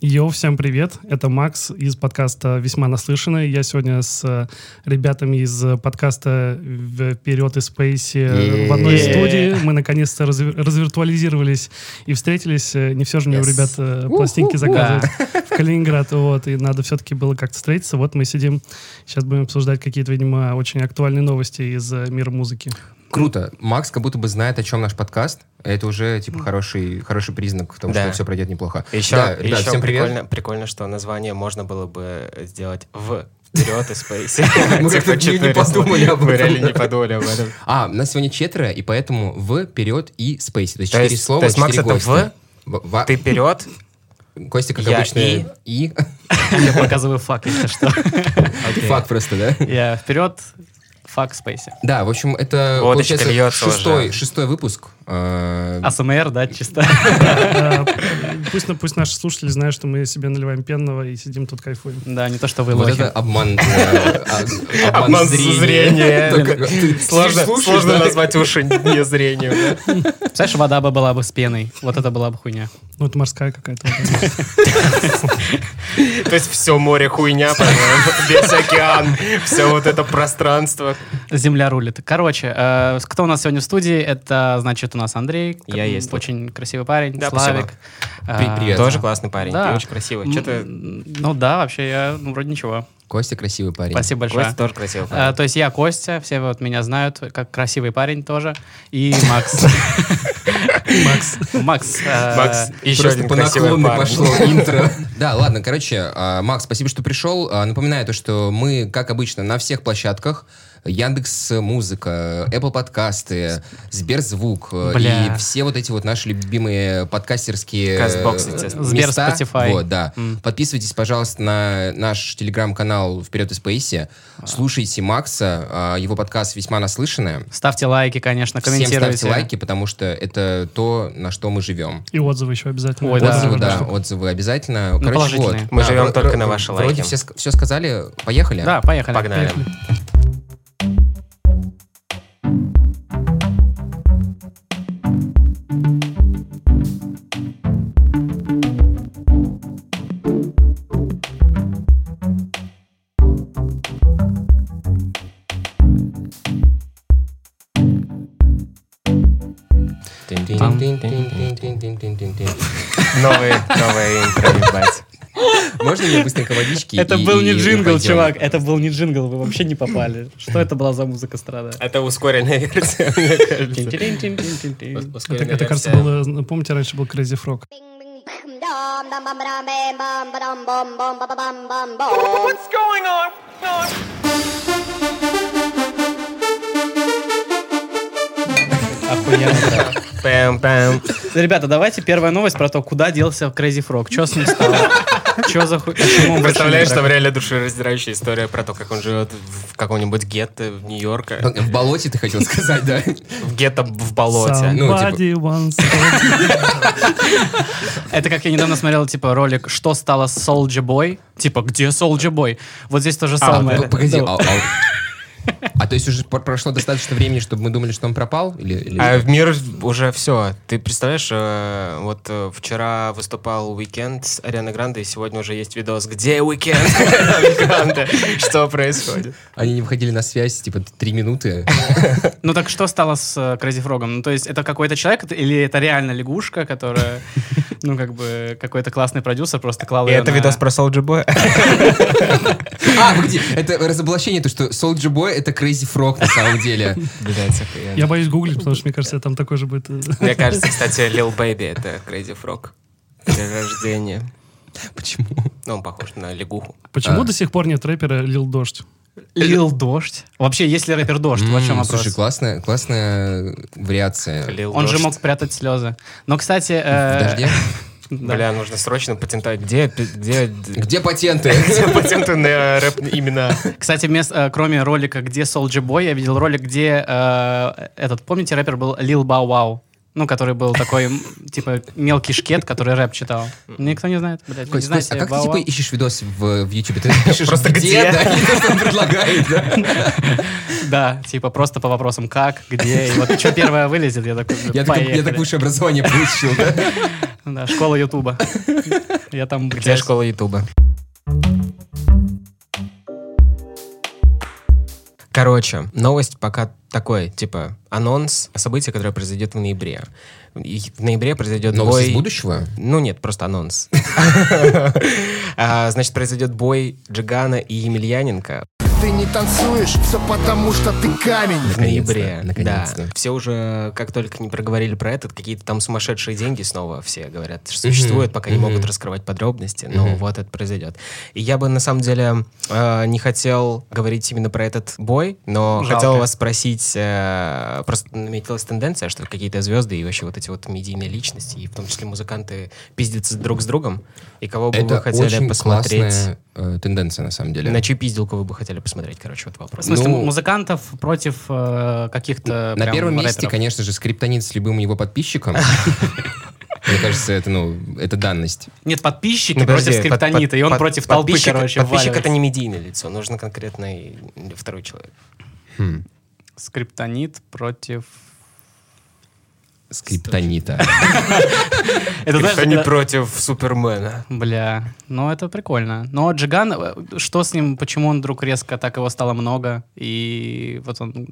Йоу, всем привет! Это Макс из подкаста «Весьма наслышанный». Я сегодня с э, ребятами из подкаста «Вперед из Спейси» в одной студии. Мы наконец-то разв- развиртуализировались и встретились. Э, не все же мне yes. у ребят э, пластинки заказывать в Калининград. Вот, и надо все-таки было как-то встретиться. Вот мы сидим, сейчас будем обсуждать какие-то, видимо, очень актуальные новости из мира музыки. Круто. Макс как будто бы знает, о чем наш подкаст. Это уже, типа, хороший, хороший признак в том, да. что все пройдет неплохо. Еще, да, еще ребят, всем прикольно, привет. прикольно, что название можно было бы сделать в вперед и Space. Мы как-то типа не подумали об этом. Мы реально не подумали об этом. А, у нас сегодня четверо, и поэтому в, вперед и Space. То есть четыре слова, То есть Макс это в, ты вперед, Костя, как обычно, и. и. Я показываю фак, если что. Фак просто, да? Я вперед, Fuck Space. Да, в общем, это, вот получается, шестой, шестой выпуск. Э, АСМР, да, чисто. Пусть, пусть наши слушатели знают, что мы себе наливаем пенного и сидим тут кайфуем. Да, не то, что вы Вот это обман э, а, Обман зрения. Сложно назвать уши не зрением. Представляешь, вода бы была бы с пеной. Вот это была бы хуйня. Ну, это морская какая-то. То есть все море хуйня, по-моему. Весь океан, все вот это пространство. Земля рулит. Короче, э, кто у нас сегодня в студии? Это, значит, у нас Андрей. Я есть. Очень красивый парень. Да, Славик. А, Привет. Тоже классный парень. Да. Ты очень красивый. Что ты... Ну да, вообще я ну, вроде ничего. Костя красивый парень. Спасибо большое. Костя тоже красивый парень. А, то есть я Костя, все вот меня знают как красивый парень тоже. И Макс. Макс. Макс. Э, Макс, еще один по наклонной пошло интро. Да, ладно, короче, а, Макс, спасибо, что пришел. А, напоминаю то, что мы, как обычно, на всех площадках Яндекс Музыка, Apple подкасты, Сберзвук э, Бля. и все вот эти вот наши любимые подкастерские Castbox, Сбер, Spotify. Вот, да. Mm. Подписывайтесь, пожалуйста, на наш телеграм-канал «Вперед из Спейси». Слушайте Макса, а, его подкаст «Весьма наслышанное». Ставьте лайки, конечно, комментируйте. Всем ставьте лайки, потому что это то, на что мы живем. И отзывы еще обязательно. Ой, отзывы, да, да отзывы обязательно. Ну, Короче, вот. Мы да, живем только на ваши лайки. Вроде все, все сказали. Поехали? Да, поехали. Погнали. Поехали. Новые, новые интро. Можно мне быстренько водички? Это и, был не джингл, чувак. Это был не джингл, вы вообще не попали. Что это была за музыка страда? Это ускоренная версия, мне кажется. Это, кажется, было... Помните, раньше был Crazy Frog? What's going on? Охуенно. Пэм, пэм. Ребята, давайте первая новость про то, куда делся Crazy Frog. Что с ним стало? Что за хуй? Представляешь, там реально душераздирающая история про то, как он живет в каком-нибудь гетто в Нью-Йорке. В болоте, ты хотел сказать, да? В гетто в болоте. Ну, типа... Это как я недавно смотрел, типа, ролик «Что стало с Soldier Boy?» Типа, где Soldier Boy? Вот здесь то же а, самое. Погоди, а, то есть уже прошло достаточно времени, чтобы мы думали, что он пропал? Или, или... А в мир уже все. Ты представляешь, э, вот э, вчера выступал Weeknd с Арианой Гранде, и сегодня уже есть видос «Где Weeknd?» Что происходит? Они не выходили на связь, типа, три минуты. Ну так что стало с Crazy Frog? Ну то есть это какой-то человек или это реально лягушка, которая, ну как бы, какой-то классный продюсер просто клал И это видос про Soulja Boy? А, погоди, это разоблачение, то, что Soulja Boy — это Crazy Frog на самом деле. Я боюсь гуглить, потому что, мне кажется, там такой же будет... Мне кажется, кстати, Lil Baby — это Crazy Frog. Перерождение. Почему? Ну, он похож на лягуху. Почему а. до сих пор нет рэпера Лил Дождь? Лил Дождь. Вообще, есть ли рэпер Дождь? Mm, в чем вопрос? Слушай, классная, классная вариация. Лил Он дождь. же мог прятать слезы. Но, кстати... Э... В дожде? Да. Бля, нужно срочно патентовать. Где, где, где патенты? Где патенты на рэп имена? Кстати, вместо, э, кроме ролика «Где Soulja Boy», я видел ролик, где э, этот, помните, рэпер был Lil Bow Wow? Ну, который был такой, типа, мелкий шкет, который рэп читал. Никто не знает, блядь. Кость, не Кость, а как ты, типа, ищешь видос в, в YouTube? Ты пишешь просто где, да, и что он предлагает, да? Да, типа, просто по вопросам как, где, и вот что первое вылезет, я такой, Я так высшее образование получил, да? Да, школа Ютуба. Я там Где школа Ютуба? Короче, новость пока такой, типа, анонс события, которое произойдет в ноябре. И в ноябре произойдет Новость бой... из будущего? Ну нет, просто анонс. А, Значит, произойдет бой Джигана и Емельяненко Ты не танцуешь, все потому что ты камень. в ноябре. наконец-то. Да. Все уже, как только не проговорили про это, какие-то там сумасшедшие деньги снова все говорят, что существуют, пока не могут раскрывать подробности. Но вот это произойдет. И я бы, на самом деле, э, не хотел говорить именно про этот бой, но Жалко. хотел вас спросить, э, просто наметилась тенденция, что какие-то звезды и вообще вот эти вот медийные личности, и в том числе музыканты, пиздятся друг с другом. И кого бы Это вы хотели очень посмотреть? классная э, тенденция, на самом деле. На чью пизделку вы бы хотели посмотреть, короче, вот В вопрос. смысле, Ну, музыкантов против э, каких-то На первом месте, рэперов. конечно же, скриптонит с любым его подписчиком. Мне кажется, это, ну, это данность. Нет, подписчики Ну, против подожди, под- скриптонита, и он под- против толпы, подписчик- короче, Подписчик это не медийное лицо, нужно конкретный второй человек. Хм. Скриптонит против... Скриптонита. Это не против Супермена. Бля, ну это прикольно. Но Джиган, э, что с ним, почему он вдруг резко так его стало много, и вот он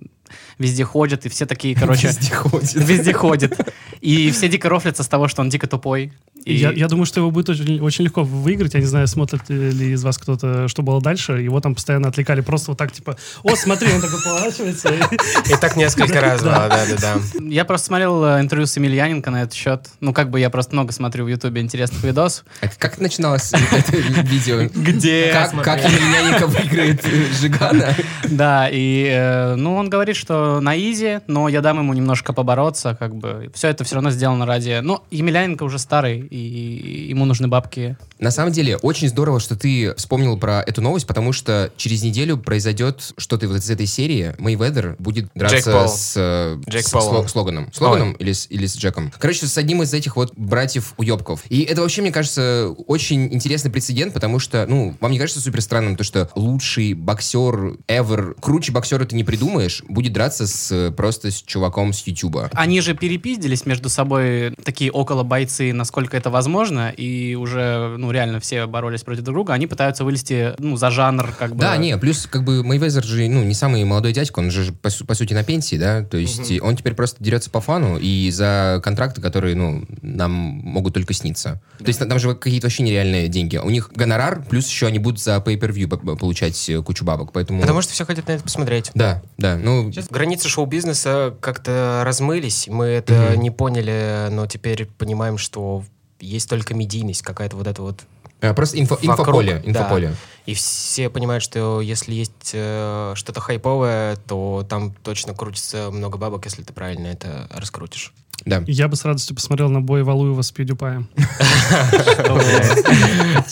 везде ходит, и все такие, короче... Везде ходит. Везде ходит. И все дико рофлятся с того, что он дико тупой. И Я, я думаю, что его будет очень, очень легко выиграть. Я не знаю, смотрит ли из вас кто-то, что было дальше. Его там постоянно отвлекали просто вот так, типа, о, смотри, он такой поворачивается. и- И так несколько раз было, да-да-да. Я просто смотрел э, интервью с Емельяненко на этот счет. Ну, как бы я просто много смотрю в Ютубе интересных видосов. А Как начиналось это видео? Где? Как, Емельяненко выиграет э, Жигана? Да, и, э, ну, он говорит, что на изи, но я дам ему немножко побороться, как бы. Все это все равно сделано ради... Ну, Емельяненко уже старый, и ему нужны бабки. На самом деле, очень здорово, что ты вспомнил про эту новость, потому что через неделю произойдет что-то вот из этой серии. Мэйведер будет драться с, э, Джек с Полом. сло- с Логаном. С Логаном или с, или с Джеком? Короче, с одним из этих вот братьев-уебков. И это вообще, мне кажется, очень интересный прецедент, потому что, ну, вам не кажется супер странным то, что лучший боксер ever, круче боксера ты не придумаешь, будет драться с просто с чуваком с Ютуба. Они же перепиздились между собой, такие около бойцы, насколько это возможно, и уже, ну, реально все боролись против друг друга. Они пытаются вылезти, ну, за жанр, как бы... Да, не, плюс как бы Мэйвезер же, ну, не самый молодой дядька, он же по, по сути на пенсии, да, то есть и он теперь просто дерется по фану и за контракты, которые, ну, нам могут только сниться. То есть там же какие-то вообще нереальные деньги. У них гонорар, плюс еще они будут за pay-per-view по- получать э, кучу бабок, поэтому... Потому что все хотят на это посмотреть. Да, да, ну, Границы шоу-бизнеса как-то размылись, мы это не поняли, но теперь понимаем, что есть только медийность, какая-то вот эта вот э, просто инфо- вокруг, инфополе, да. инфополе. И все понимают, что если есть э, что-то хайповое, то там точно крутится много бабок, если ты правильно это раскрутишь. Да. Я бы с радостью посмотрел на бой Валуева с Пьюдипаем.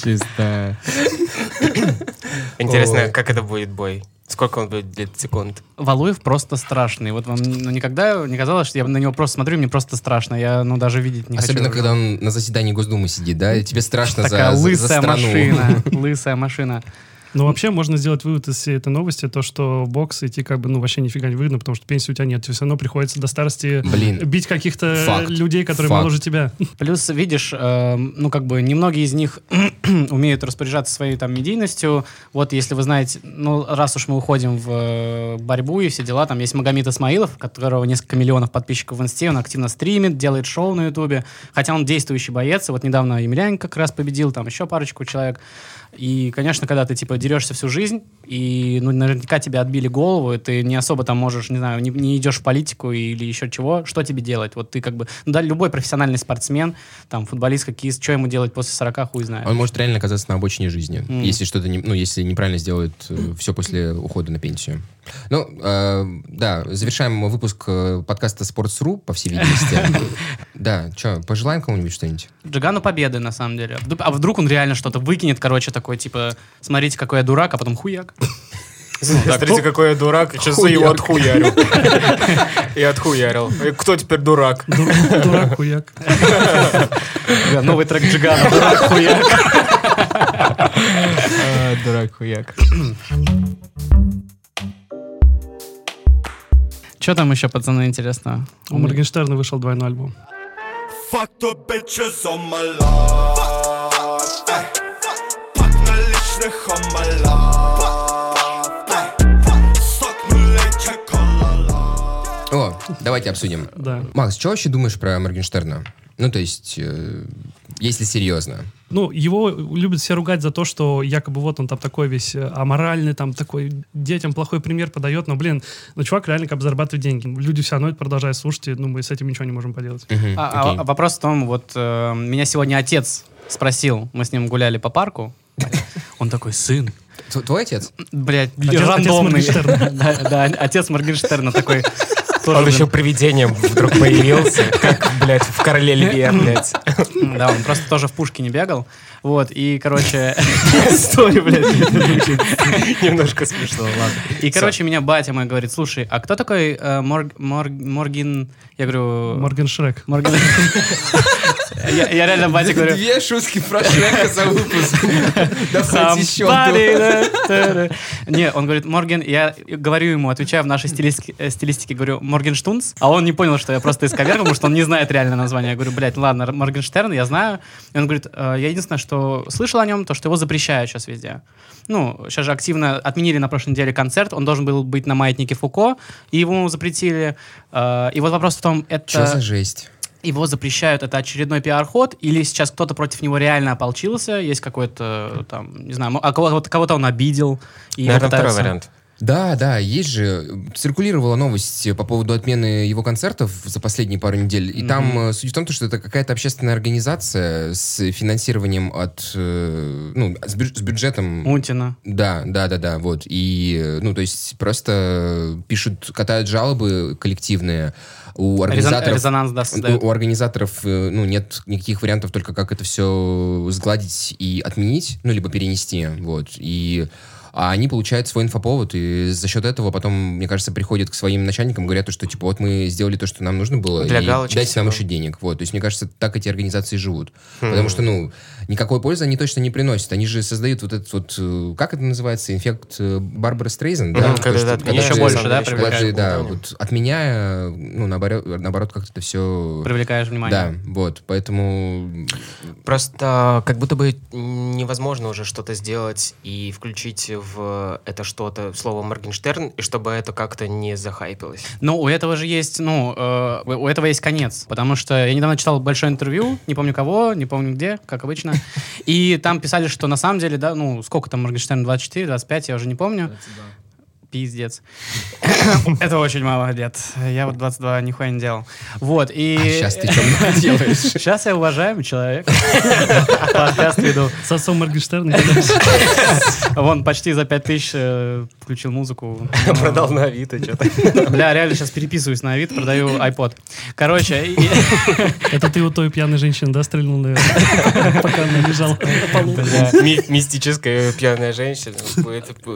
Чисто. Интересно, как это будет бой? Сколько он будет длиться секунд? Валуев просто страшный. Вот вам ну, никогда не казалось, что я на него просто смотрю, мне просто страшно. Я, ну, даже видеть не Особенно, хочу. когда он на заседании Госдумы сидит, да, и тебе страшно за, Такая за- за лысая страну. машина. Лысая машина. Но вообще можно сделать вывод из всей этой новости, то, что бокс идти как бы, ну, вообще нифига не выгодно, потому что пенсии у тебя нет. Тебе все равно приходится до старости Блин. бить каких-то Факт. людей, которые Факт. моложе тебя. Плюс, видишь, э, ну, как бы, немногие из них умеют распоряжаться своей там медийностью. Вот, если вы знаете, ну, раз уж мы уходим в э, борьбу и все дела, там есть Магомед Исмаилов, у которого несколько миллионов подписчиков в Инсте, он активно стримит, делает шоу на Ютубе, хотя он действующий боец, вот недавно Емельяненко как раз победил, там еще парочку человек. И, конечно, когда ты, типа, дерешься всю жизнь, и, ну, наверняка тебе отбили голову, и ты не особо там можешь, не знаю, не, не идешь в политику или еще чего, что тебе делать? Вот ты как бы, ну, да, любой профессиональный спортсмен, там, футболист, хоккеист, что ему делать после 40, хуй знает. Он может реально оказаться на обочине жизни, Мгм. если что-то не, ну, если неправильно сделает все после ухода на пенсию. Ну, э, да, завершаем выпуск э, подкаста Sports.ru, по всей видимости. Да, что, пожелаем кому-нибудь что-нибудь? Джигану победы, на самом деле. А вдруг он реально что-то выкинет, короче, такой, типа, смотрите, какой я дурак, а потом хуяк. Смотрите, какой я дурак, сейчас я его отхуярю. И отхуярил. Кто теперь дурак? Ду- Дурак, хуяк. Да, Новый трек Джигана, дурак, хуяк. Дурак хуяк. Что там еще, пацаны, интересно? У Моргенштерна вышел двойной альбом. Fuck the bitches on my life. Давайте обсудим. Да. Макс, что вообще думаешь про Моргенштерна? Ну, то есть, э, если серьезно. Ну, его любят все ругать за то, что якобы вот он там такой весь э, аморальный, там такой детям плохой пример подает, но, блин, ну, чувак реально как бы зарабатывает деньги. Люди все равно это продолжают слушать, и, ну, мы с этим ничего не можем поделать. Мгм, А, а- а вопрос в том, вот э, меня сегодня отец спросил, мы с ним гуляли по парку, он такой, сын, Т- Твой отец? блядь, Отец- рандомный. отец Моргенштерна. Да, да, отец Моргенштерна такой. Тоже, Он блин, еще привидением вдруг появился, как, блядь, в «Короле льве», блядь. Да, он просто тоже в Пушкине бегал. Вот, и, короче... Стой, блядь. Немножко смешно, ладно. И, короче, меня батя мой говорит, слушай, а кто такой э, Морг- Морг- Моргин... Я говорю... Морган Шрек. Морган... Я я реально бате говорю... Две шутки про Шрека за выпуск. Еще. Да, да, да. Не, он говорит, Морген, я говорю ему, отвечаю в нашей э, стилистике, говорю, Моргенштунц, а он не понял, что я просто исковеркал, потому что он не знает реальное название. Я говорю, блядь, ладно, Моргенштерн, я знаю. И он говорит, «Э, я единственное, что слышал о нем, то, что его запрещают сейчас везде. Ну, сейчас же активно отменили на прошлой неделе концерт, он должен был быть на маятнике Фуко, и его запретили. Э, И вот вопрос в том, Что за это жесть? его запрещают, это очередной пиар-ход, или сейчас кто-то против него реально ополчился, есть какой-то там, не знаю, а кого-то, он обидел. И Наверное, второй пытаются- вариант. Да, да, есть же. Циркулировала новость по поводу отмены его концертов за последние пару недель. И там э, суть в том, что это какая-то общественная организация с финансированием от... э, Ну, с, бю- с бюджетом... Мутина. Да, да, да, да, вот. И, э, ну, то есть просто пишут, катают жалобы коллективные. У организаторов... резонанс, да. У, организаторов, э, ну, нет никаких вариантов, только как это все сгладить и отменить, ну, либо перенести, вот. И а они получают свой инфоповод, и за счет этого потом, мне кажется, приходят к своим начальникам, говорят, что, типа, вот мы сделали то, что нам нужно было, Для и галочки дайте нам всего. еще денег. Вот, то есть, мне кажется, так эти организации живут. Хм. Потому что, ну, никакой пользы они точно не приносят. Они же создают вот этот вот, э, как это называется, инфект э, Барбары Стрейзен, да? То, когда что- отменяешь, Еще ты- больше, да, когда ты, привлекаешь? да, вот отменяя, ну, наоборот, наоборот как-то это все... Привлекаешь внимание. Да, вот, поэтому... Просто как будто бы невозможно уже что-то сделать и включить в это что-то слово Моргенштерн, и чтобы это как-то не захайпилось. Но у этого же есть, ну, э, у у этого есть конец. Потому что я недавно читал большое интервью, не помню кого, не помню где, как обычно. И там писали, что на самом деле, да, ну, сколько там Моргенштерн, 24, 25, я уже не помню. Пиздец. Это очень мало лет. Я вот 22 нихуя не делал. Вот, и... А сейчас ты что делаешь? Сейчас я уважаемый человек. Подкаст веду. С отцом Моргенштерна. Вон, почти за 5000 э, включил музыку. Продал на Авито что-то. Бля, реально сейчас переписываюсь на Авито, продаю iPod. Короче, Это ты у той пьяной женщины, да, стрельнул, наверное, пока она лежала на полу. Ми- Мистическая пьяная женщина.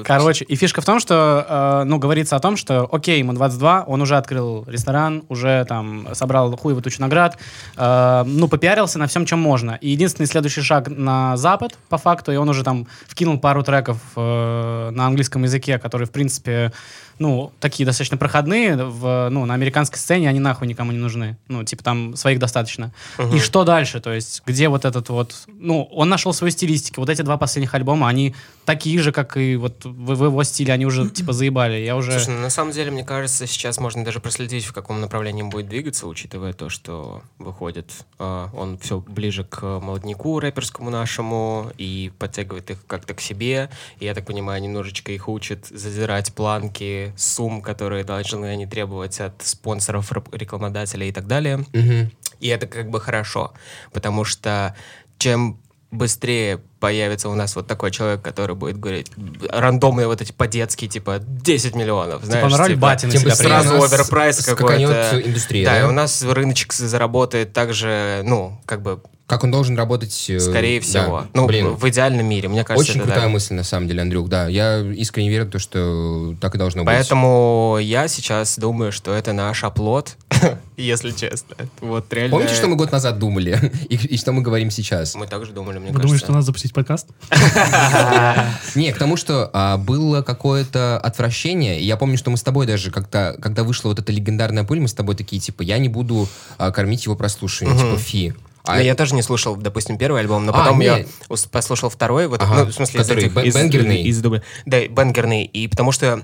Короче, и фишка в том, что, э, ну, говорится о том, что, окей, ему 22, он уже открыл ресторан, уже там собрал хуевую тучу наград, э, ну, попиарился на всем, чем можно. И единственный следующий шаг на Запад, по факту, и он уже там вкинул пару треков э, на английском языке, которые, в принципе, ну, такие достаточно проходные, в, ну, на американской сцене они нахуй никому не нужны. Ну, типа там своих достаточно. И что дальше? То есть, где вот этот вот... Ну, он нашел свою стилистику. Вот эти два последних альбома, они такие же, как и вот в, в его стиле. Они уже, типа, заебали. Я уже... Слушай, ну, на самом деле, мне кажется, сейчас можно даже проследить, в каком направлении он будет двигаться, учитывая то, что выходит а, он все ближе к молодняку рэперскому нашему и подтягивает их как-то к себе. И, я так понимаю, немножечко их учит задирать планки сумм, которые должны они требовать от спонсоров, рекламодателей и так далее. Мгм. И это как бы хорошо, потому что чем быстрее появится у нас вот такой человек, который будет говорить рандомные вот эти по-детски, типа 10 миллионов, знаешь, он роль бати на Тем себя быстрее сразу оверпрайс какой-то. индустрия, Да, да? и у нас рыночек заработает также, ну, как бы, Как он должен работать... э, скорее да. всего. Ну, Блин, в идеальном мире, мне кажется, очень это крутая да. мысль, на самом деле, Андрюх, да. Я искренне верю в то, что так и должно быть. Поэтому я сейчас думаю, что это наш оплот, если честно. Вот реально. Помните, что мы год назад думали? И, и что мы говорим сейчас? Мы также думали, мне Вы думаете, кажется. что надо запустить подкаст? Не, к тому, что а, было какое-то отвращение. И я помню, что мы с тобой даже, когда, когда вышла вот эта легендарная пыль, мы с тобой такие, типа, я не буду а, кормить его прослушиванием, типа, фи. А Но я тоже не слушал, допустим, первый альбом, но А, потом я послушал второй, вот, Ага, ну, в смысле, из этих, бенгерный. из. Да, бенгерный, и потому что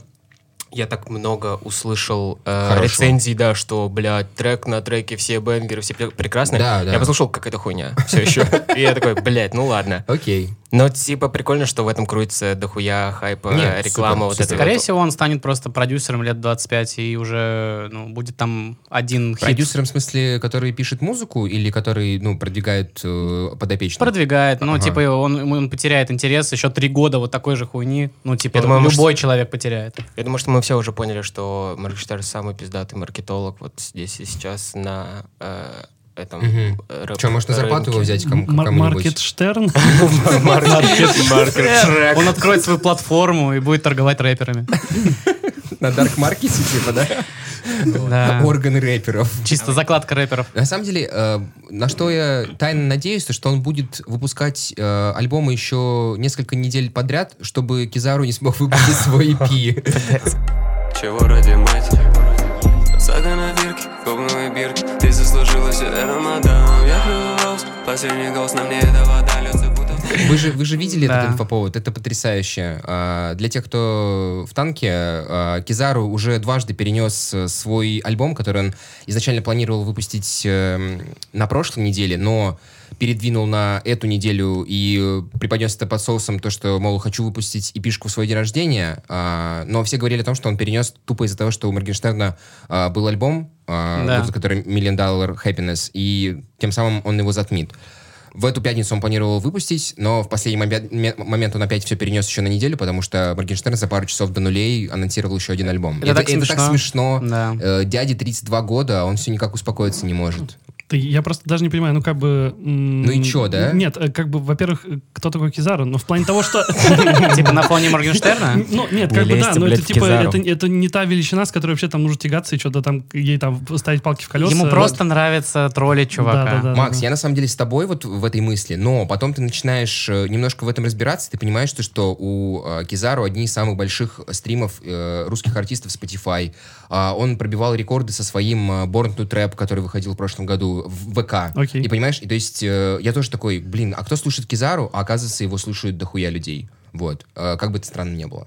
я так много услышал э, рецензий, да, что, блядь, трек на треке, все бенгеры, все пре- прекрасные. Да, да. Я послушал, как это хуйня все еще. И я такой, блядь, ну ладно. Окей. Но, типа, прикольно, что в этом крутится дохуя хайпа, Нет, реклама, супер, вот супер. это Скорее вот. всего, он станет просто продюсером лет 25 и уже ну, будет там один хит. Продюсером, в смысле, который пишет музыку или который, ну, продвигает э, подопечных? Продвигает, ну, Ага. типа, он, он потеряет интерес, еще три года вот такой же хуйни, ну, типа, Я думаю, может, любой человек потеряет. Я думаю, что мы все уже поняли, что Моргенштерн самый пиздатый маркетолог вот здесь и сейчас на э, этом Мгм. э, рэп- Че, может, на зарплату его взять кому- Мар- кому-нибудь? Маркет Штерн. Он откроет свою платформу и будет торговать рэперами. На дарк-маркете, типа, да? Да. Органы рэперов. Чисто закладка рэперов. На самом деле, э, на что я тайно надеюсь, то что он будет выпускать э, альбомы еще несколько недель подряд, чтобы Кизару не смог выпустить свой EP. Чего ради мать? Губные бирки Ты заслужила все это, мадам Я роуз, последний голос на мне эта вода льется, Вы же, вы же видели Да. этот инфоповод? Это потрясающе. А, Для тех, кто в танке, а, Кизару уже дважды перенес э, свой альбом, который он изначально планировал выпустить эм, на прошлой неделе, но передвинул на эту неделю и э, преподнес это под соусом то, что, мол, хочу выпустить эпишку в свой день рождения, А, но все говорили о том, что он перенес тупо из-за того, что у Моргенштерна а, был альбом, а, Да. который Million Dollar Happiness, и тем самым он его затмит. В эту пятницу он планировал выпустить, но в последний момент, ме- момент он опять все перенес еще на неделю, потому что Моргенштерн за пару часов до нулей анонсировал еще один альбом. Это так смешно. смешно. Да. Э, дяде 32 года, а он все никак успокоиться не может. Я просто даже не понимаю, ну как бы... Ну и чё, да? Нет, э, как бы, во-первых, э, кто такой Кизару? Ну, в плане того, что... Типа на фоне Моргенштерна? Ну, нет, Не как бы да, но блядь, это типа, это, не та величина, с которой вообще там нужно тягаться и что-то там, ей там ставить палки в колеса. Ему просто нравится троллить чувака. Макс, я на самом деле с тобой вот в этой мысли, но потом ты начинаешь э, немножко в этом разбираться, ты понимаешь, что, что у Кизару одни из самых больших стримов русских артистов Spotify. А, он пробивал рекорды со своим э, Born to Trap, который выходил в прошлом году в ВК. Окей. И понимаешь, и то есть э, я тоже такой, блин, а кто слушает Кизару, а оказывается его слушают дохуя людей. Вот. Э, как бы это странно не было.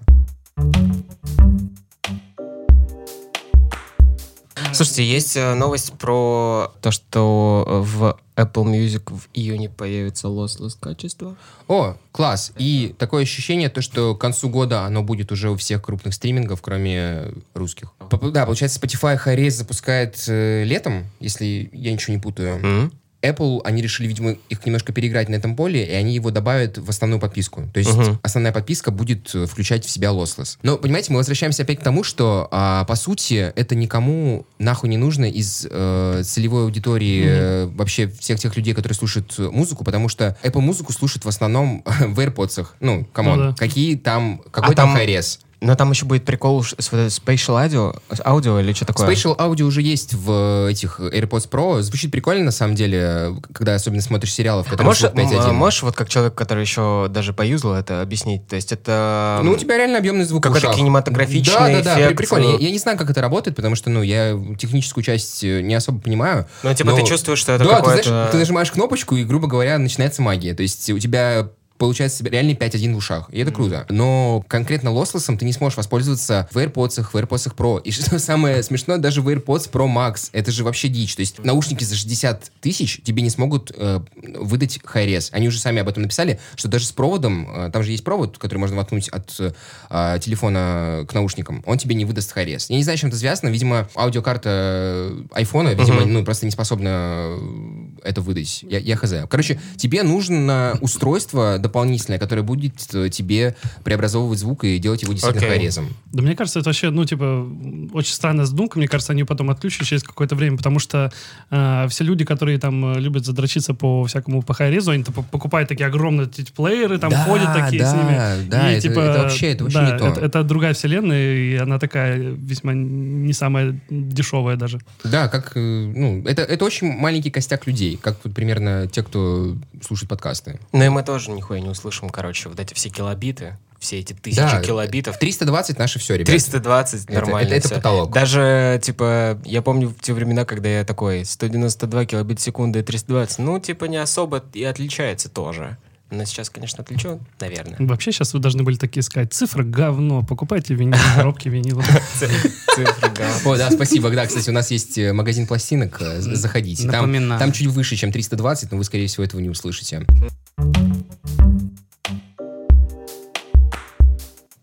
Слушайте, есть э, новость про то, что э, в Apple Music в июне появится lossless качество. О, класс. И такое ощущение, то, что к концу года оно будет уже у всех крупных стримингов, кроме русских. П- Да, получается, Spotify Hi-Res запускает э, летом, если я ничего не путаю. М? Apple, они решили, видимо, их немножко переиграть на этом поле, и они его добавят в основную подписку. То есть Мгм. основная подписка будет э, включать в себя lossless. Но, понимаете, мы возвращаемся опять к тому, что, а, по сути, это никому нахуй не нужно из э, целевой аудитории э, вообще всех тех людей, которые слушают э, музыку, потому что Apple музыку слушают в основном в AirPods. Ну, come on, Ну да. какие там, какой А там там- хайрес? Но там еще будет прикол с spatial аудио, аудио или что такое? Spatial аудио уже есть в этих AirPods Pro. Звучит прикольно, на самом деле, когда особенно смотришь сериалов, А которые можешь, звук 5.1. м, можешь вот как человек, который еще даже поюзал это, объяснить? То есть это... Ну, у тебя реально объемный звук в какой-то кинематографичный Да, да, да, эффект. прикольно. Я, я не знаю, как это работает, потому что, ну, я техническую часть э, не особо понимаю. Ну, типа, но- ты чувствуешь, что это да, ты какое-то... знаешь, ты нажимаешь кнопочку, и, грубо говоря, начинается магия. То есть у тебя получается реально 5.1 в ушах. И это круто. Но конкретно лослосом ты не сможешь воспользоваться в AirPods, в AirPods Pro. И что самое смешное, даже в AirPods Pro Max. Это же вообще дичь. То есть наушники за 60 тысяч тебе не смогут э, выдать high-res. Они уже сами об этом написали, что даже с проводом, э, там же есть провод, который можно воткнуть от э, телефона к наушникам, он тебе не выдаст high-res. Я не знаю, чем это связано. Видимо, аудиокарта э, айфона, видимо, Мгм. ну, просто не способна э, это выдать. Я, я хз. Короче, тебе нужно устройство дополнительное, которое будет э, тебе преобразовывать звук и делать его действительно Окей. хайрезом. Да мне кажется, это вообще, ну, типа, очень странная задумка. Мне кажется, они потом отключат через какое-то время, потому что э, все люди, которые там э, любят задрочиться по всякому по хайрезу, они покупают такие огромные эти плееры, там Да, ходят такие да, с ними. да, И, это- типа, это вообще- это вообще да, не то. Это, это другая вселенная, и она такая весьма не самая дешевая даже. Да, как, э, ну, это, это очень маленький костяк людей, как вот примерно те, кто слушает подкасты. Ну и мы тоже нихуя не услышим, короче, вот эти все килобиты, все эти тысячи Да, килобитов. 320 наше все, ребят. 320 Это- нормально. это- это всё. потолок. Даже, типа, я помню в те времена, когда я такой, 192 килобит в секунду и 320, ну, типа, не особо и отличается тоже. Но сейчас, конечно, отличу, наверное. Вообще сейчас вы должны были такие сказать, цифра говно, покупайте винил, коробки винила. Цифры. О, да, спасибо. Да, кстати, у нас есть э, магазин пластинок. э, Заходите. Там чуть выше, чем 320, но вы, скорее всего, этого не услышите. thank you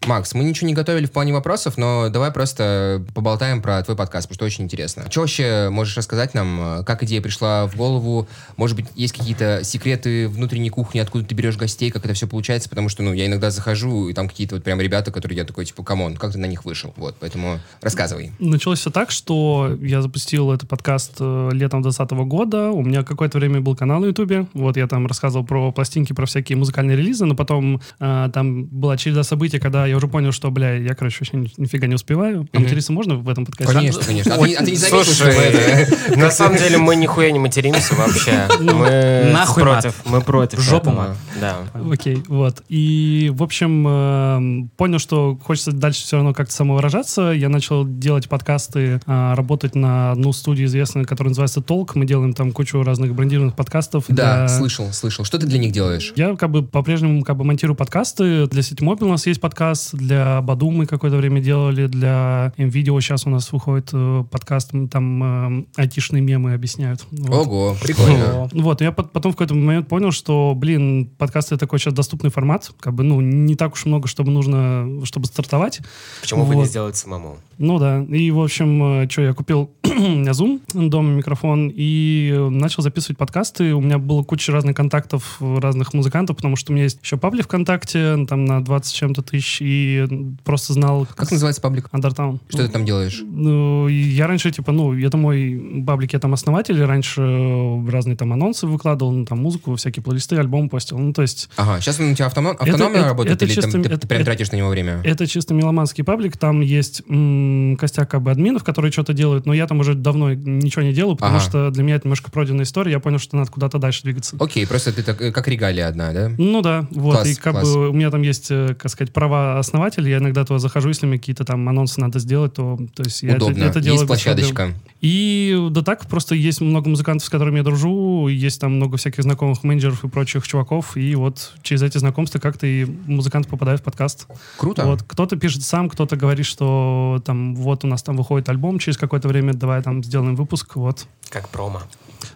Макс, мы ничего не готовили в плане вопросов, но давай просто поболтаем про твой подкаст, потому что очень интересно. Что вообще можешь рассказать нам? Как идея пришла в голову? Может быть, есть какие-то секреты внутренней кухни, откуда ты берешь гостей, как это все получается? Потому что, ну, я иногда захожу, и там какие-то вот прям ребята, которые я такой, типа, come on, как ты на них вышел? Вот, поэтому рассказывай. Началось все так, что я запустил этот подкаст э, летом 2020 года. У меня какое-то время был канал на Ютубе. Вот я там рассказывал про пластинки, про всякие музыкальные релизы, но потом э, там была череда событий, когда я уже понял, что, бля, я, короче, вообще ни- нифига не успеваю. А материться можно в этом подкасте? Конечно, конечно. А ты, не- а ты не заметил, что это... на самом деле мы нихуя не материмся вообще. Мы нахуй против. Мы против. Жопу мат. Да. Окей, вот. И, в общем, эм, понял, что хочется дальше все равно как-то самовыражаться. Я начал делать подкасты, а, работать на одну студию известную, которая называется «Толк». Мы делаем там кучу разных брендированных подкастов. Да, для- слышал, слышал. Что ты для них делаешь? Я как бы по-прежнему как бы монтирую подкасты. Для Ситимобил у нас есть подкаст, для Баду мы какое-то время делали, для МВидео сейчас у нас выходит э, подкаст, там э, айтишные мемы объясняют. Вот. Ого, прикольно. Вот, я пот- потом в какой-то момент понял, что, блин, подкасты такой сейчас доступный формат, как бы, ну, не так уж много, чтобы нужно, чтобы стартовать. Почему бы не Вот. сделать самому? Ну да, и, в общем, что, я купил меня Zoom, дома микрофон, и э, начал записывать подкасты. У меня было куча разных контактов э, разных музыкантов, потому что у меня есть еще паблик ВКонтакте, там на 20 с чем-то тысяч, и просто знал... Как называется паблик? Undertown. Что ты там делаешь? Ну, я раньше, типа, ну, это мой паблик, я там основатель, раньше э, разные там анонсы выкладывал, ну, там музыку, всякие плейлисты, альбом постил, ну, то есть Ага, сейчас у тебя автоном- автономно это- работает, это или там чисто- ты, ты это- прям это- тратишь на него время? это чисто меломанский паблик, там есть м, костяк как бы админов, которые что-то делают, но я там уже давно ничего не делаю, потому Ага. что для меня это немножко пройденная история, я понял, что надо куда-то дальше двигаться. Окей, просто ты так, э, как регалия одна, да? Ну да, вот, Класс, и как класс. бы у меня там есть, э, как сказать, права основателя, я иногда туда захожу, если мне какие-то там анонсы надо сделать, то, то есть я это- Удобно. это, делаю Есть без проблем. площадочка. И да так, просто есть много музыкантов, с которыми я дружу, есть там много всяких знакомых менеджеров и прочих чуваков, и вот через эти знакомства как-то и музыканты попадают в подкаст. Круто. Вот, кто-то пишет сам, кто-то говорит, что там вот у нас там выходит альбом через какое-то время, давай там сделаем выпуск, вот. Как промо.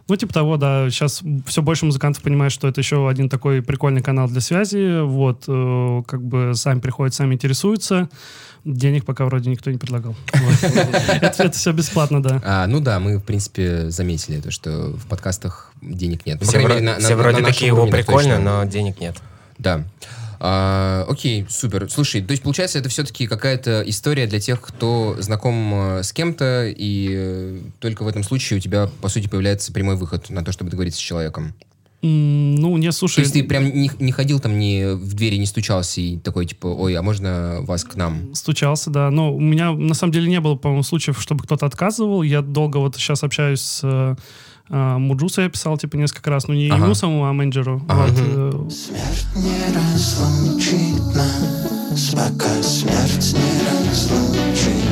Ну, типа того, да. Сейчас все больше музыкантов понимают, что это еще один такой прикольный канал для связи. Вот, э, как бы сами приходят, сами интересуются. Денег пока вроде никто не предлагал. Это все бесплатно, да. А, ну да, мы, в принципе, заметили это, что в подкастах денег нет. Ну, Все, вроде такие, о, уровне так прикольно, но денег нет. Да. А, окей, супер. Слушай, то есть, получается, это все-таки какая-то история для тех, кто знаком э, с кем-то, и э, только в этом случае у тебя, по сути, появляется прямой выход на то, чтобы договориться с человеком. Ну, не, То слушай... есть ты прям не, не ходил там, не в двери не стучался и такой, типа, ой, а можно вас к нам? Стучался, да. Но у меня на самом деле не было, по-моему, случаев, чтобы кто-то отказывал. Я долго вот сейчас общаюсь с э, Муджусой, я писал, типа, несколько раз. Ну, не Ага. ему самому, а менеджеру. Ага. Вот, э, Не разлучит нас, пока смерть не разлучит.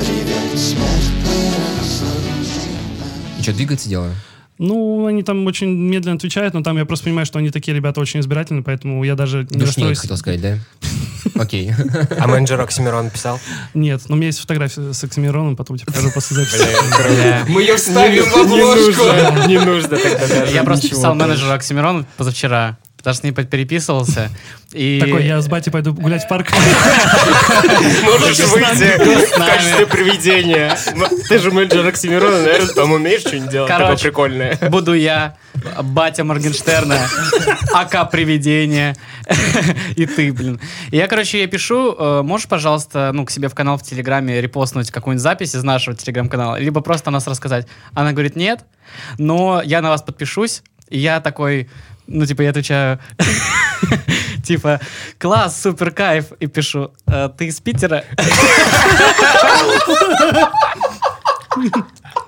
Привет, смерть не разлучит. И что, двигаться дело? Ну, они там очень медленно отвечают, но там я просто понимаю, что они такие ребята очень избирательны, поэтому я даже не Душнеет, расстроюсь. хотел сказать, да? Окей. А менеджер Оксимирон писал? Нет, но у меня есть фотография с Оксимироном, потом тебе покажу после записи. Мы ее вставим в обложку. Не нужно тогда даже Я просто писал менеджеру Оксимирону позавчера, даже с ней переписывался. И... Такой, я с батей пойду гулять в парк. Можешь выйти в качестве привидения. Ну, Ты же менеджер Оксимирона, наверное, там умеешь что-нибудь делать такое Короче. прикольное. Буду я, батя Моргенштерна, АК Привидение, и ты, блин. И я, короче, ей пишу, э, можешь, пожалуйста, ну, к себе в канал в Телеграме репостнуть какую-нибудь запись из нашего Телеграм-канала, либо просто о нас рассказать. Она говорит, нет, но я на вас подпишусь. И я такой, ну, типа, я отвечаю, типа, класс, супер кайф, и пишу, «Э, ты из Питера?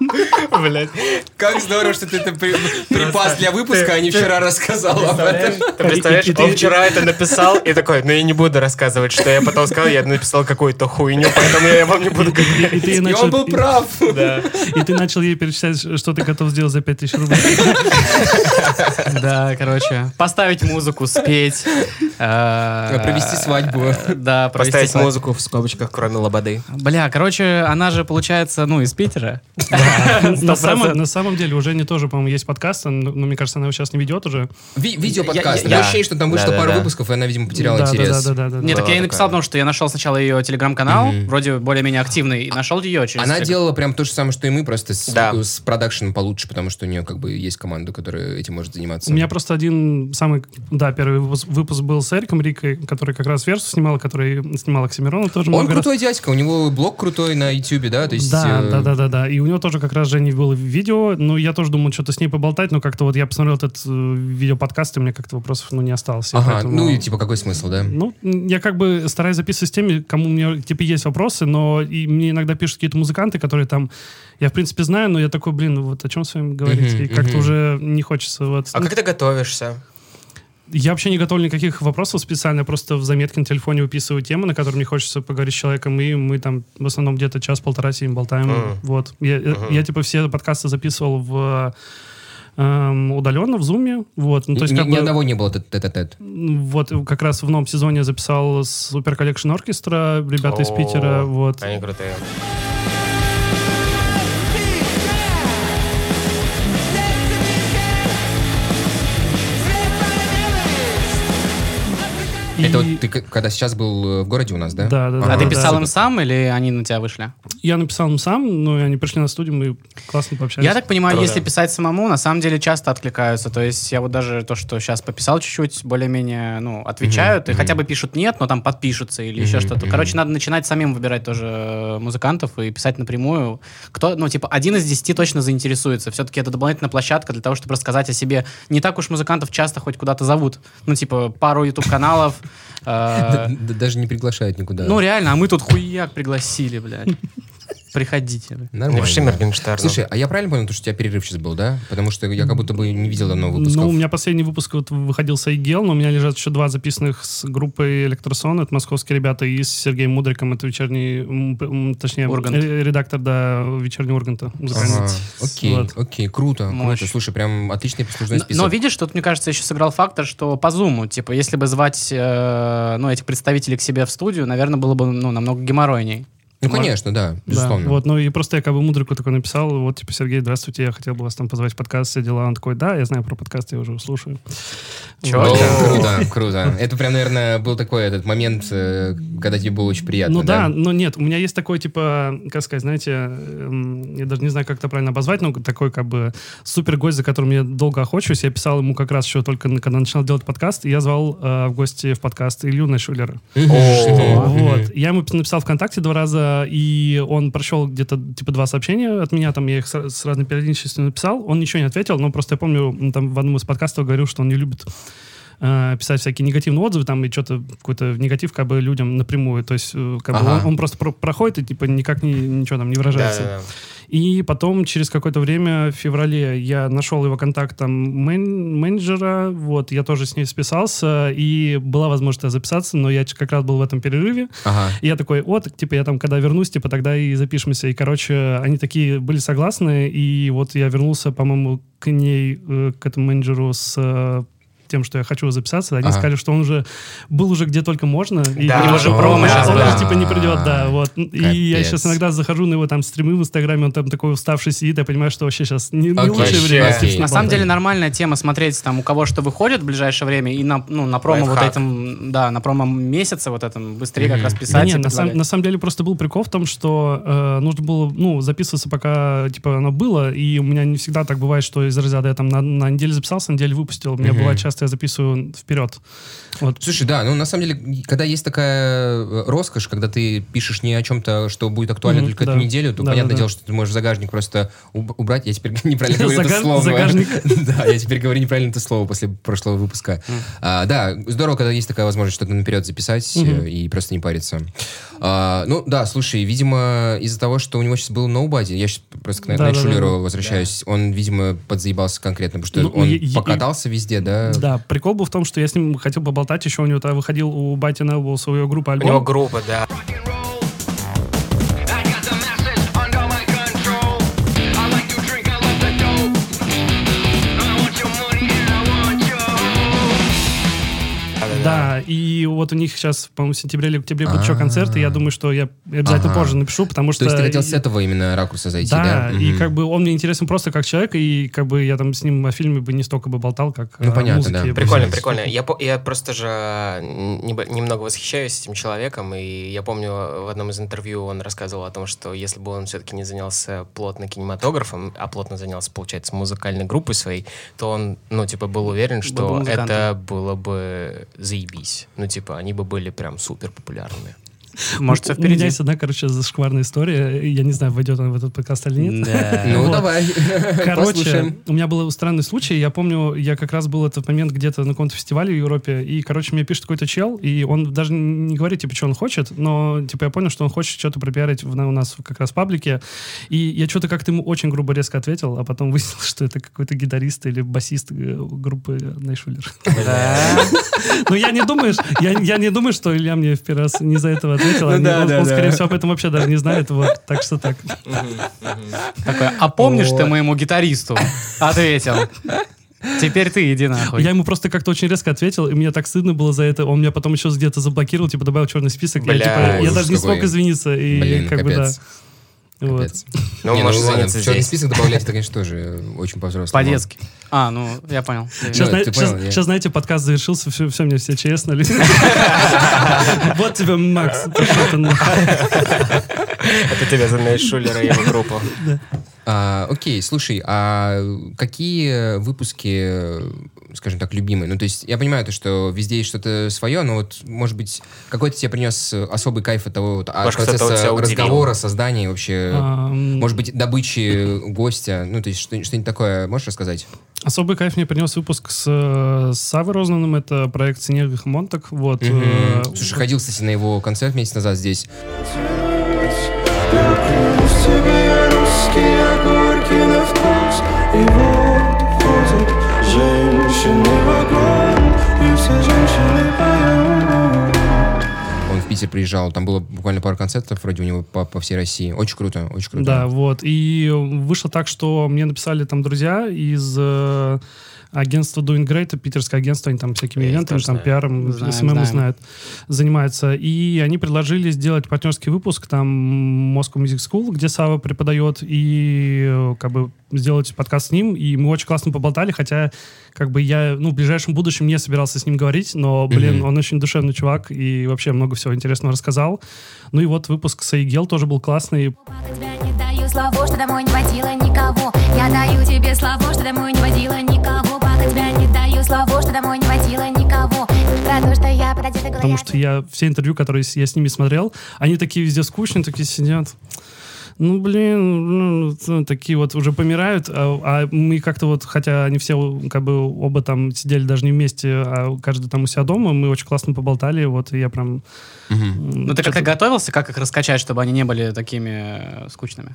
Блядь. Как здорово, что ты это при- припас для выпуска, а не вчера рассказал об этом. Ты представляешь, он вчера это написал и такой, ну я не буду рассказывать, что я потом сказал, я написал какую-то хуйню, поэтому я вам не буду говорить. И он был прав. Да. и ты начал ей перечислять, что ты готов сделать за 5000 рублей. Да, короче, поставить музыку, спеть. э, Провести свадьбу. Да, провести Поставить музыку в скобочках, кроме лободы. Бля, короче, она же, получается, ну, из Питера. На самом, на самом деле уже не тоже, по-моему, есть подкаст, но, но мне кажется, она его сейчас не ведет уже. Ви- Видео-подкаст. Я- Я я- ощущение, что там вышло пару да. выпусков, и она, видимо, потеряла да, да, интерес. да, да, да, да. Не, так я и написал, потому что я нашел сначала ее телеграм-канал, вроде более-менее активный, и нашел ее через... Она телег- делала прям то же самое, что и мы, просто с, Да. с продакшеном получше, потому что у нее как бы есть команда, которая этим может заниматься. У меня просто один самый, да, первый выпуск, выпуск был с Эриком Рикой, который как раз Версу снимал, который снимал Оксимирона тоже Он крутой дядька, у него блог крутой на YouTube, да? То есть, Да, э, да, да, да, да. И у него тоже как раз Женя было видео. Ну, я тоже думал что-то с ней поболтать, но как-то вот я посмотрел этот э, видеоподкаст, и у меня как-то вопросов ну, не осталось. Ага, поэтому- ну и типа какой смысл, да? Ну, я как бы стараюсь записывать с теми, кому у меня, типа, есть вопросы, но и мне иногда пишут какие-то музыканты, которые там, я, в принципе, знаю, но я такой, блин, вот о чем с вами говорить? И как-то уже не хочется. Вот. А как ты готовишься? Я вообще не готовлю никаких вопросов специально, я просто в заметке на телефоне выписываю темы, на которые мне хочется поговорить с человеком, и мы там в основном где-то час-полтора сидим, болтаем. Мгм. Вот. Я, я- я, типа, все подкасты записывал в эм, удаленно, в зуме. Вот. Ну, то есть, Ни, как ни бы- одного не было тет- тет-а-тет. Вот как раз в новом сезоне записал Super Collection Orchestra, ребята из О, Питера, вот. Они крутые. И- Это вот ты когда сейчас был э, в городе у нас, да? Да, да, Ага. да. А ты писал да. им сам или они на тебя вышли? Я написал им сам, но они пришли на студию, мы классно пообщались. Я так понимаю, если писать самому, на самом деле часто откликаются. То есть я вот даже то, что сейчас пописал чуть-чуть, более-менее, ну, отвечают, и хотя бы пишут нет, но там подпишутся или еще что-то. Короче, надо начинать самим выбирать тоже э, музыкантов и писать напрямую. Кто, ну, типа, один из десяти точно заинтересуется. Все-таки это дополнительная площадка для того, чтобы рассказать о себе. Не так уж музыкантов часто хоть куда-то зовут. Ну, типа, пару YouTube-каналов. д- Даже не приглашают никуда. Ну, реально, а мы тут хуяк пригласили, блядь. Приходите. Нормально. Напиши Моргенштерну. Слушай, а я правильно понял, то, что у тебя перерыв сейчас был, да? Потому что я как будто бы не видел давно выпусков. Ну, у меня последний выпуск вот выходил с Айгел, но у меня лежат еще два записанных с группой Электросон. Это московские ребята и с Сергеем Мудриком. Это вечерний, точнее, Ургант. ре- редактор, да, вечернего Урганта. Ага, окей, Вот. окей, круто, Мощь. круто. Слушай, прям отличный послужной Но, список. но видишь, тут, мне кажется, еще сыграл фактор, что по зуму, типа, если бы звать, э, ну, этих представителей к себе в студию, наверное, было бы, ну, намного геморройней. Ну, конечно, да, Да, безусловно. вот, ну и просто я как бы Мудрику такой написал, вот, типа, Сергей, здравствуйте, я хотел бы вас там позвать в подкаст, все дела. Он такой, да, я знаю про подкаст, я уже слушаю. Чё? О, Вот. круто, круто. Это прям, наверное, был такой этот момент, э, когда тебе было очень приятно, Ну да, да? но нет, у меня есть такой, типа, как сказать, знаете, эм, я даже не знаю, как это правильно обозвать, но такой, как бы, супер гость, за которым я долго охочусь. Я писал ему как раз еще только, когда начинал делать подкаст, и я звал э, в гости в подкаст Илью Найшулера. Вот. Я ему написал ВКонтакте два раза, и он прочел где-то типа два сообщения от меня, там я их с, с разной периодичностью написал. Он ничего не ответил, но просто я помню, там в одном из подкастов говорил, что он не любит э, писать всякие негативные отзывы там и что-то какой-то негатив как бы людям напрямую. То есть э, как бы Ага. он, он просто про- проходит и типа никак не, ничего там не выражается. Да-да-да. И потом, через какое-то время, в феврале, я нашел его контакт там мен- менеджера, вот, я тоже с ней списался, и была возможность записаться, но я как раз был в этом перерыве, Ага. и я такой, вот, типа, я там, когда вернусь, типа, тогда и запишемся. И, короче, они такие были согласны, и вот я вернулся, по-моему, к ней, э, к этому менеджеру с э, тем, что я хочу записаться. Они Ага. сказали, что он уже был уже где только можно. и Да. Же О, промо он сейчас он уже, типа, не придет, да, вот. И я сейчас иногда захожу на его там стримы в Инстаграме, он там такой уставший сидит, я понимаю, что вообще сейчас не, не лучшее время. На самом деле нормальная тема смотреть там у кого что выходит в ближайшее время и на, ну, на промо вот этом, да, на промо месяце вот этом быстрее как раз Да писать. нет, на, сам- предлагать. на самом деле просто был прикол в том, что э, нужно было, ну, записываться, пока, типа, оно было, и у меня не всегда так бывает, что из разряда я там на, на неделю записался, на неделю выпустил. У меня бывает часто часто я записываю вперед. Вот. Слушай, да, ну на самом деле, когда есть такая э, роскошь, когда ты пишешь не о чем-то, что будет актуально Мгм, только да. эту неделю, то Да, понятное да, да. дело, что ты можешь загажник просто уб- убрать. Я теперь неправильно говорю это слово. загажник. Да, я теперь говорю неправильно это слово после прошлого выпуска. А, Да, здорово, когда есть такая возможность что-то наперед записать э, и просто не париться. А, Ну да, слушай, видимо, из-за того, что у него сейчас был Nobody, я сейчас просто к Да, да, Найт да, да. возвращаюсь, он, видимо, подзаебался конкретно, потому что Ну, он я- я- покатался везде, да? Да, прикол был в том, что я с ним хотел поболтать, еще у него тогда выходил у Бати Нелл свою группу У альбом. него группа, да. И вот у них сейчас, по-моему, в сентябре или октябре будут еще А. концерты. Я думаю, что я обязательно позже напишу, потому что... То есть ты хотел с этого именно ракурса зайти, Да, да? и как бы он мне интересен просто как человек, и как бы я там с ним о фильме бы не столько бы болтал, как Ну, понятно, да. Прикольно, прикольно. Я, по- я просто же небо- немного восхищаюсь этим человеком, и я помню в одном из интервью он рассказывал о том, что если бы он все-таки не занялся плотно кинематографом, а плотно занялся, получается, музыкальной группой своей, то он, ну, типа, был уверен, что это было бы заебись. Ну, типа, они бы были прям супер популярными. Может, все У меня впереди. есть одна, короче, зашкварная история. Я не знаю, войдет она в этот подкаст или нет. Да. Ну, Вот. давай, Короче, послушаем. у меня был странный случай. Я помню, я как раз был этот момент где-то на каком-то фестивале в Европе, и, короче, мне пишет какой-то чел, и он даже не говорит, типа, что он хочет, но, типа, я понял, что он хочет что-то пропиарить в, у нас как раз в паблике, и я что-то как-то ему очень грубо резко ответил, а потом выяснилось, что это какой-то гитарист или басист э, группы Найшулер. Ну, я не думаешь, я, я не думаю, что Илья мне в первый раз не за этого ответил. Ну да, он, да, он, да. скорее всего, об этом вообще даже не знает. Вот, так что так. Такой, а помнишь ты моему гитаристу? Ответил. Теперь ты иди нахуй. Я ему просто как-то очень резко ответил, и мне так стыдно было за это. Он меня потом еще где-то заблокировал, типа добавил черный список. Я, Бля, типа, я даже не смог извиниться. И Блин, как бы да. Капец. Вот. Ну, Не, может, ладно, извиниться в черный здесь. список добавлять, это, конечно, тоже очень по-взрослому. По-детски. А, ну, я понял. Сейчас, Ну, сейчас- понял, я- сейчас, знаете, подкаст завершился, все, все мне все честно. Вот тебе, Макс. Это тебе за Нейт Шулера и его группу. А, окей, слушай, а какие выпуски, скажем так, любимые? Ну, то есть, я понимаю, то, что везде есть что-то свое, но вот, может быть, какой-то тебе принес особый кайф от того вот, от процесса разговора, создания вообще, Ам, может быть, добычи гостя, ну, то есть, что- что-нибудь такое можешь рассказать? Особый кайф мне принес выпуск с, э, с Савой Рознаном. Это проект Снег Монтак. Вот. Мгм. Слушай, ходил, кстати, на его концерт месяц назад здесь. Питер приезжал, там было буквально пару концертов вроде у него по, по всей России. Очень круто, очень круто. Да, вот. И вышло так, что мне написали там друзья из агентства Doing Great, это питерское агентство, они там всякими Я ивентами, там знаю. пиаром, Знаем, СММ знаем. знают, занимаются. И они предложили сделать партнерский выпуск, там Moscow Music School, где Сава преподает, и э, как бы сделать подкаст с ним, и мы очень классно поболтали, хотя как бы я, ну, в ближайшем будущем не собирался с ним говорить, но, блин, Мгм. он очень душевный чувак и вообще много всего интересного рассказал. Ну и вот выпуск с Айгел тоже был классный. Тебя не даю слово, что домой не водила никого. Я даю тебе слово, что домой не водила никого. Что домой не водила никого. Про то, что я про Потому что я все интервью, которые я с ними смотрел, они такие везде скучные, такие сидят. Ну, блин, ну, ну, такие вот уже помирают, а, а мы как-то вот, хотя они все как бы оба там сидели даже не вместе, а каждый там у себя дома, мы очень классно поболтали, вот, и я прям... Мгм. Ну ты как-то готовился, как их раскачать, чтобы они не были такими э, скучными?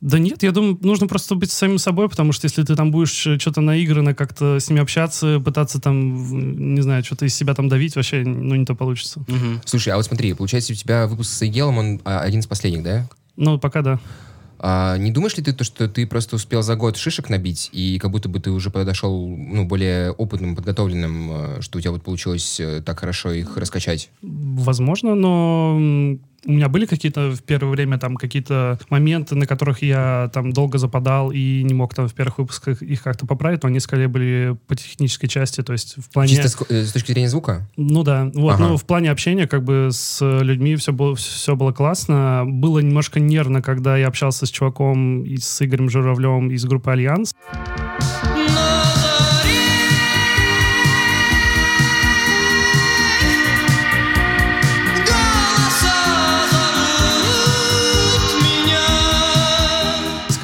Да нет, я думаю, нужно просто быть самим собой, потому что если ты там будешь э, что-то наигранно как-то с ними общаться, пытаться там, не знаю, что-то из себя там давить, вообще, ну, не то получится. Мгм. Слушай, а вот смотри, получается, у тебя выпуск с Игелом, он а, один из последних, да? Ну, пока да. А не думаешь ли ты, то, что ты просто успел за год шишек набить, и как будто бы ты уже подошел ну, более опытным, подготовленным, э, что у тебя вот получилось э, так хорошо их раскачать? Возможно, но у меня были какие-то в первое время там какие-то моменты, на которых я там долго западал и не мог там в первых выпусках их как-то поправить, но они скорее были по технической части, то есть в плане... Чисто с, э, с точки зрения звука? Ну да, вот, Ага. ну в плане общения как бы с людьми все было, все было классно. Было немножко нервно, когда я общался с чуваком и с Игорем Журавлем из группы Альянс.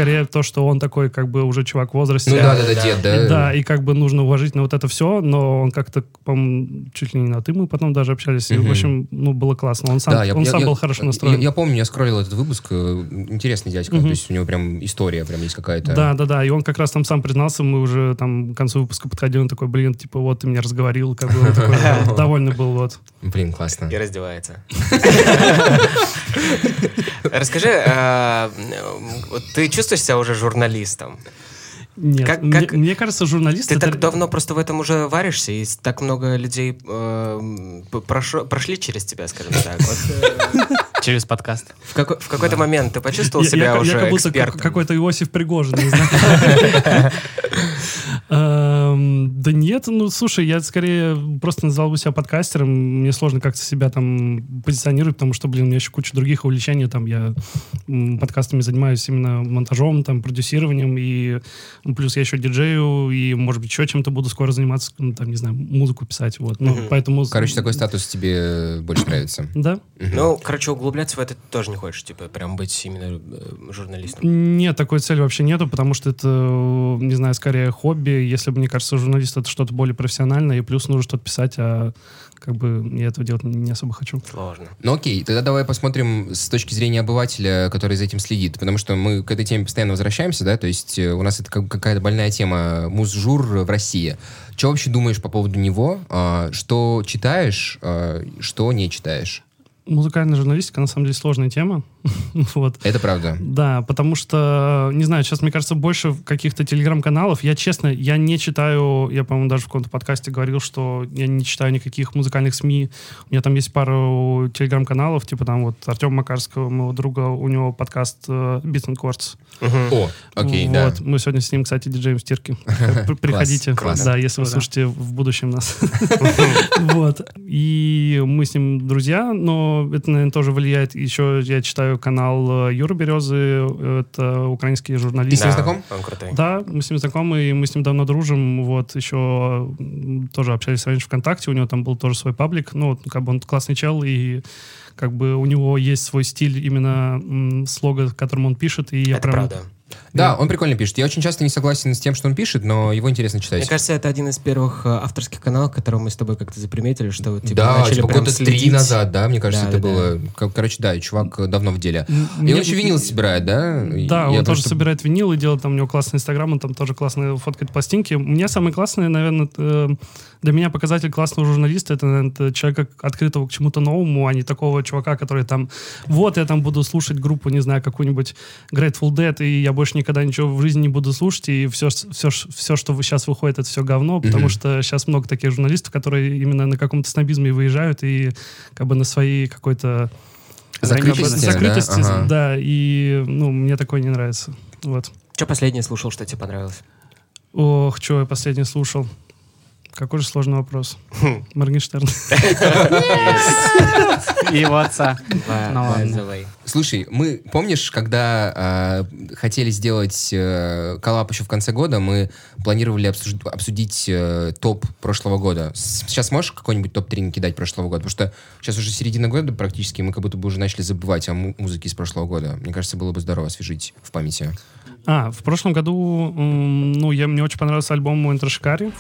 Скорее то, что он такой, как бы, уже чувак в возрасте. Ну да, да, да, дед, И да. Да, и как бы нужно уважительно вот это все, но он как-то, по-моему, чуть ли не на ты мы потом даже общались. И, в общем, ну, было классно. Он сам, Да, я- он я- сам я- был хорошо я- настроен. Я, помню, я скроллил этот выпуск. э, Интересный дядька. Мгм. То есть у него прям история прям есть какая-то. Да, да, да. И он как раз там сам признался, мы уже там к концу выпуска подходили, он такой, блин, типа, вот ты меня разговорил, как бы такой довольный был, вот. Блин, классно. И раздевается. Расскажи, а, ты чувствуешь себя уже журналистом? Нет, Как- мне, как- мне кажется, журналист... Ты это- так давно просто в этом уже варишься, и так много людей э, п- прошо- прошли через тебя, скажем так. Вот, э, Через подкаст. в, какой- в какой-то момент ты почувствовал Я- себя я, как- уже я как будто экспертом? как- какой-то Иосиф Пригожин, не знаю. Эм, Да нет, ну, слушай, я скорее просто назвал бы себя подкастером. Мне сложно как-то себя там позиционировать, потому что, блин, у меня еще куча других увлечений. Там я подкастами занимаюсь именно монтажом, там, продюсированием, и ну, плюс я еще диджею, и, может быть, еще чем-то буду скоро заниматься, ну, там, не знаю, музыку писать, вот. Ну, поэтому... Короче, такой статус тебе больше нравится. Да? Ну, короче, углубляться в это ты тоже не хочешь, типа, прям быть именно э, журналистом. Нет, такой цели вообще нету, потому что это, э, не знаю, скорее хобби. Если бы, мне кажется, журналист это что-то более профессиональное, и плюс нужно что-то писать, а как бы я этого делать не особо хочу. Сложно. Ну окей, тогда давай посмотрим с точки зрения обывателя, который за этим следит, потому что мы к этой теме постоянно возвращаемся, да, то есть э, у нас это как какая-то больная тема музжур в России. Что вообще думаешь по поводу него? А, Что читаешь, а, что не читаешь? Музыкальная журналистика, на самом деле, сложная тема. вот. Это правда. Да, потому что, не знаю, сейчас, мне кажется, больше каких-то телеграм-каналов. Я, честно, я не читаю, я, по-моему, даже в каком-то подкасте говорил, что я не читаю никаких музыкальных СМИ. У меня там есть пару телеграм-каналов, типа там вот Артем Макарского, моего друга, у него подкаст э, Beats and Chords. О, окей, да. вот. Мы сегодня с ним, кстати, диджеем в стирке. При- Приходите. Класс. Да, если вы слушаете в будущем нас. Вот. И мы с ним друзья, но это, наверное, тоже влияет. Еще я читаю канал э, Юры Березы, это украинский журналист. Ты с ним знаком? Он крутой. Да, мы с ним знакомы, и мы с ним давно дружим. Вот, еще тоже общались раньше ВКонтакте, у него там был тоже свой паблик. Ну, как бы он классный чел, и как бы у него есть свой стиль именно слога, которым он пишет, и я Это прям... правда. Да, он прикольно пишет. Я очень часто не согласен с тем, что он пишет, но его интересно Мне читать. кажется, это один из первых э, авторских каналов, которого мы с тобой как-то заприметили, что типа, да, начали типа прям года следить. три назад, да, мне кажется, Да, это да, было. Кор- Короче, да, и чувак э, давно в деле. И Мне- он еще винил собирает, да? И Да, я он тоже просто- собирает винил и делает там у него классный инстаграм, он там тоже классно фоткает пластинки. У меня самый классный, наверное, э, для меня показатель классного журналиста это, наверное, человека открытого к чему-то новому, а не такого чувака, который там, вот я там буду слушать группу, не знаю, какую-нибудь Grateful Dead, и я больше никогда ничего в жизни не буду слушать, и все, все, все что сейчас выходит, это все говно, потому Мгм. что сейчас много таких журналистов, которые именно на каком-то снобизме выезжают и как бы на своей какой-то Закрытости, да? закрытости, Ага. да, и ну, мне такое не нравится. Вот. Что последнее слушал, что тебе понравилось? Ох, что я последний слушал. Какой же сложный вопрос. Моргенштерн. И его отца. Ну. Слушай, мы, помнишь, когда а, хотели сделать э, коллап еще в конце года, мы планировали обсуж- обсудить э, топ прошлого года. Сейчас можешь какой-нибудь топ-3 накидать прошлого года? Потому что сейчас уже середина года практически, мы как будто бы уже начали забывать о му- музыке из прошлого года. Мне кажется, было бы здорово освежить в памяти. А, в прошлом году, ну, я, мне очень понравился альбом Winter Shikari.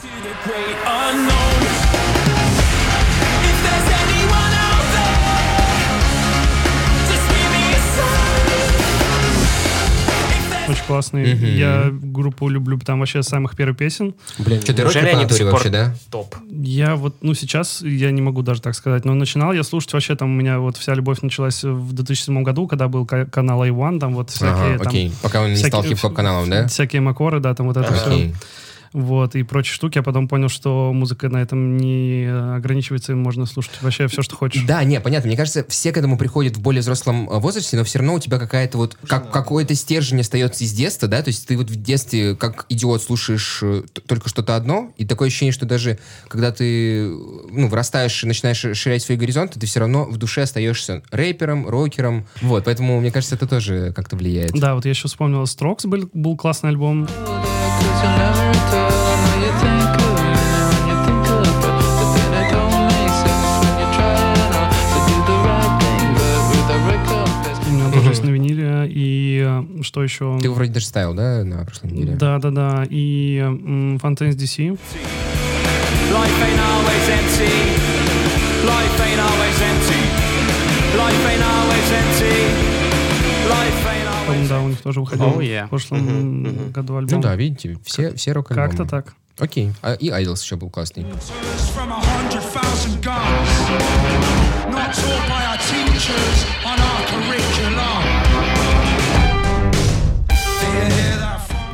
Очень классный. Мгм. Я группу люблю там вообще с самых первых песен. Блин, Что, ты рокер по они пор вообще, да? Топ. Я вот, ну, сейчас я не могу даже так сказать, но начинал я слушать вообще там, у меня вот вся любовь началась в 2007 году, когда был ка- канал A1, там вот всякие Ага, там... окей. Пока он не стал всякие- хип-хоп каналом, да? Всякие макоры, да, там вот это все. Вот, и прочие штуки. Я потом понял, что музыка на этом не ограничивается, и можно слушать вообще все, что хочешь. Да, не, понятно. Мне кажется, все к этому приходят в более взрослом э, возрасте, но все равно у тебя какая-то вот как, какой-то стержень остается из детства, да? То есть ты вот в детстве как идиот слушаешь э, только что-то одно, и такое ощущение, что даже когда ты э, ну, вырастаешь и начинаешь расширять свои горизонты, ты все равно в душе остаешься рэпером, рокером. Вот, поэтому, мне кажется, это тоже как-то влияет. Да, вот я еще вспомнил Strokes был, был классный альбом. У тоже есть на виниле. И э, что еще? Ты его вроде даже ставил, да, на прошлой неделе? Да, да, да. И м, Fontaine's DC. Life ain't always empty. Life ain't always empty. Life ain't always empty. Life ain't да, у них тоже выходил Oh, yeah. в прошлом году альбом. Ну да, видите, все, все рок Как-то так. Окей. А, и Idols еще был классный. Not taught by our teachers on our curriculum.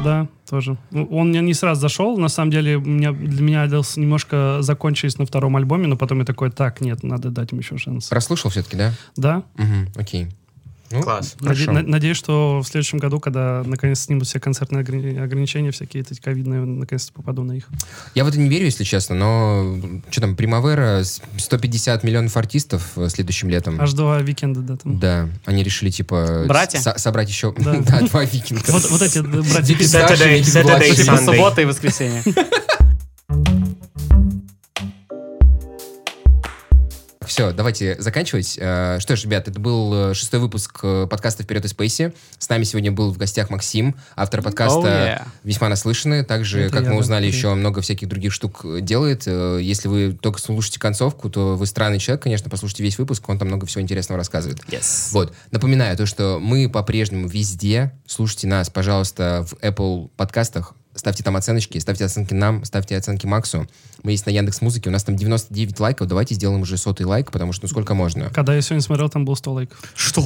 Да, тоже. Ну, Он мне не сразу зашел. На самом деле, у меня, для меня Idols немножко закончились на втором альбоме, но потом я такой, так, нет, надо дать им еще шанс. Прослушал все-таки, да? Да. Угу, окей. Ну, Класс. Хорошо. на- надеюсь, что в следующем году, когда наконец снимут все концертные ограни- ограничения, всякие эти ковидные, наконец-то попаду на их. Я в это не верю, если честно, но что там, Примавера, с- 150 миллионов артистов э, следующим летом. Аж два викенда, да, там. Да, они решили, типа, Братья? со- собрать еще Да. да, два викинга. Вот, вот эти да, братья Дикий Пи- Старший, Saturday- Никит Saturday Младший. Sunday. Все, давайте заканчивать. Э, Что ж, ребят, это был э, шестой выпуск э, подкаста «Вперед из Спейси». С нами сегодня был в гостях Максим, автор подкаста Oh, yeah. «Весьма наслышаны». Также, Это как мы узнали, еще много всяких других штук делает. Если вы только слушаете концовку, то вы странный человек, конечно, послушайте весь выпуск, он там много всего интересного рассказывает. Yes. Вот. Напоминаю то, что мы по-прежнему везде. Слушайте нас, пожалуйста, в Apple подкастах. Ставьте там оценочки, ставьте оценки нам, ставьте оценки Максу. Мы есть на Яндекс Музыке, у нас там 99 лайков. Давайте сделаем уже сотый лайк, потому что ну сколько можно. Когда я сегодня смотрел, там был 100 лайков. Что?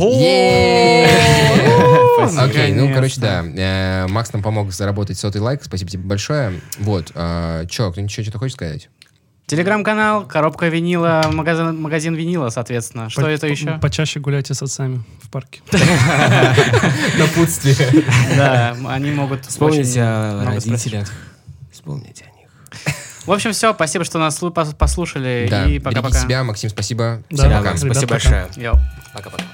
Окей, ну, короче, да. Э, Макс нам помог заработать сотый лайк. Спасибо тебе большое. Вот. а, Че, кто-нибудь что-то хочет сказать? Телеграм-канал, коробка винила, магазин, магазин винила, соответственно. Что По- это еще? Почаще гуляйте с отцами в парке. Напутствие. Да, они могут Вспомните о родителях. Вспомните о них. В общем, все. Спасибо, что нас слу- пос- послушали. Да, И пока-пока. себя. Максим, спасибо. Да, Всем пока. Спасибо большое. Пока-пока.